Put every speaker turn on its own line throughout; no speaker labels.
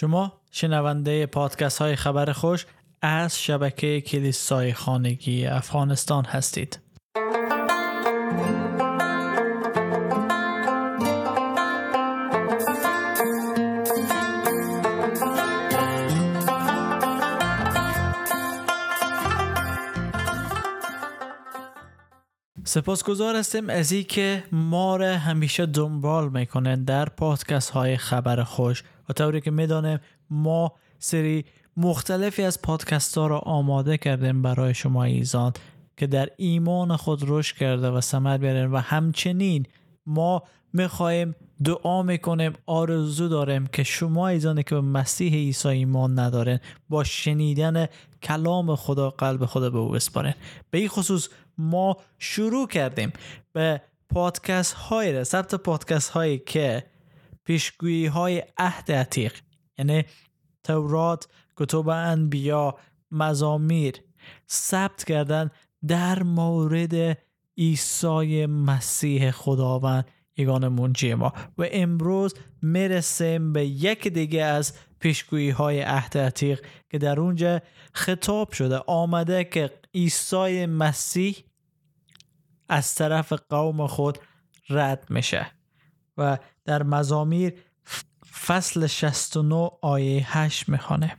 شما شنونده پادکست های خبر خوش از شبکه کلیسای خانگی افغانستان هستید. سپاسگزار هستیم از این که ما را همیشه دنبال می‌کنن در پادکست های خبر خوش. و طوری که می‌دانیم ما سری مختلفی از پادکست ها را آماده کردیم برای شما ایزان که در ایمان خود رشد کرده و ثمر بیارن و همچنین ما می‌خواهیم دعا می‌کنیم آرزو داریم که شما ایزانی که به مسیح عیسی ایمان ندارن با شنیدن کلام خدا قلب خدا به او بسپارن به این خصوص ما شروع کردیم به پادکست های ثبت پادکست هایی که پیشگویی های عهد عتیق یعنی تورات کتب انبیا مزامیر ثبت کردن در مورد عیسی مسیح خداوند یگان منجی ما. و امروز می‌رسیم به یک دیگه از پیشگویی های عهد عتیق که در اونجا خطاب شده آمده که عیسی مسیح از طرف قوم خود رد میشه. و در مزامیر فصل 69 آیه 8 می‌خوانه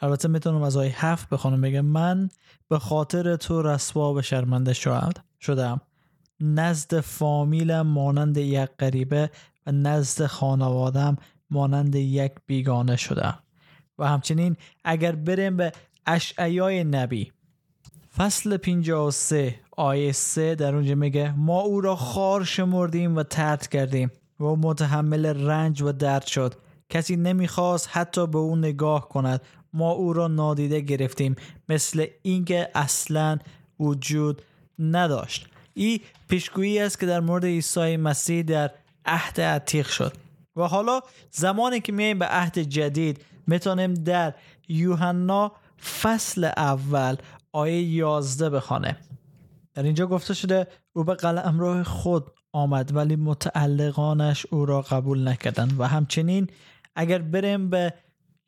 البته می‌تونم از آیه 7 بخونم میگه من به خاطر تو رسوا به شرمنده شدم. نزد فامیلم مانند یک غریبه و نزد خانوادم مانند یک بیگانه شدم. و همچنین اگر بریم به اشعیای نبی فصل 53 آیه 3 در اونجا میگه ما او را خار شمردیم و ترد کردیم و متحمل رنج و درد شد. کسی نمی‌خواست حتی به او نگاه کند. ما او را نادیده گرفتیم. مثل اینکه اصلا وجود نداشت. این پیشگویی است که در مورد عیسی مسیح در عهد عتیق شد. و حالا زمانی که میایم به عهد جدید می‌تونیم در یوحنا فصل اول آیه 11 بخوانه در اینجا گفته شده او به قلم خود آمد ولی متعلقانش او را قبول نکردند. و همچنین اگر بریم به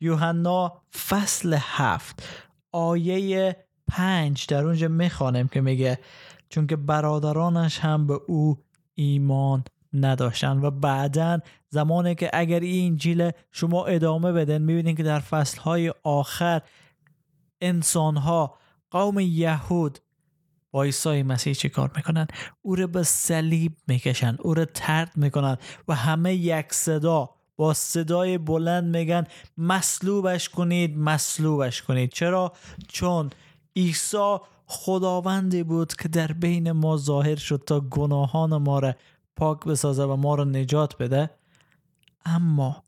یوحنا فصل هفت آیه پنج در اونجا می‌خوانیم که میگه چون که برادرانش هم به او ایمان نداشتن و بعدا زمانی که اگر این انجیل شما ادامه بدن می‌بینید که در فصلهای آخر انسانها قوم یهود با عیسی مسیح چی کار می‌کنن؟ او رو به صلیب می‌کشن او رو ترد می‌کنن و همه یک صدا با صدای بلند میگن مصلوبش کنید مصلوبش کنید. چرا؟ چون عیسی خداوندی بود که در بین ما ظاهر شد تا گناهان ما را پاک بسازه و ما را نجات بده. اما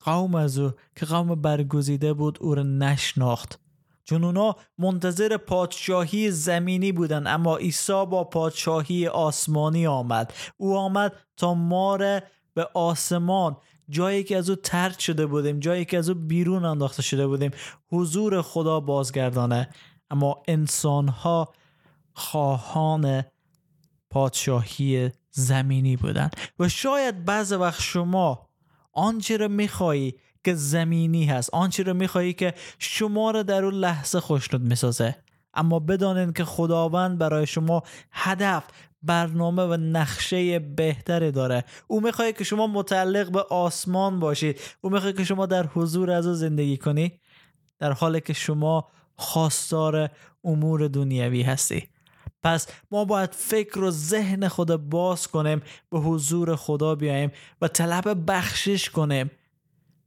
قوم از او که قوم برگزیده بود او را نشناخت. چون اونا منتظر پادشاهی زمینی بودن اما عیسی با پادشاهی آسمانی آمد. او آمد تا ما را به آسمان جایی که از او ترد شده بودیم جایی که از او بیرون انداخته شده بودیم حضور خدا بازگردانه. اما انسان ها خواهان پادشاهی زمینی بودن. و شاید بعض وقت شما آنچه را میخوایی که زمینی هست آنچه رو میخوایی که شما رو در اون لحظه خوشنود می‌سازه. اما بدانید که خداوند برای شما هدف برنامه و نقشه بهتری داره. او می‌خواد که شما متعلق به آسمان باشید او می‌خواد که شما در حضور از او زندگی کنی. در حالی که شما خواستار امور دنیوی هستی. پس ما باید فکر و ذهن خود باز کنیم به حضور خدا بیاییم و طلب بخشش کنیم.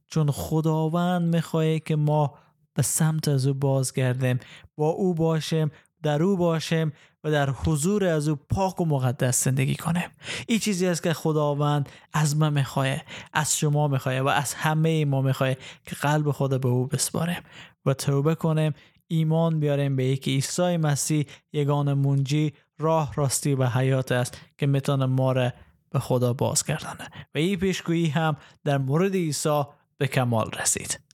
چون خداوند می‌خواهی که ما به سمت از او بازگردیم با او باشیم در او باشیم و در حضور از او پاک و مقدس زندگی کنیم. این چیزی است که خداوند از ما می‌خواه از شما می‌خواه و از همه ما می‌خواه که قلب خود به او بسپاریم و توبه کنیم. ایمان بیاریم به یکی عیسی مسیح یگان منجی راه راستی و حیات است که می‌تونه ما را به خدا بازگردانه. و این پیشگویی هم در مورد عیسی به کمال رسید.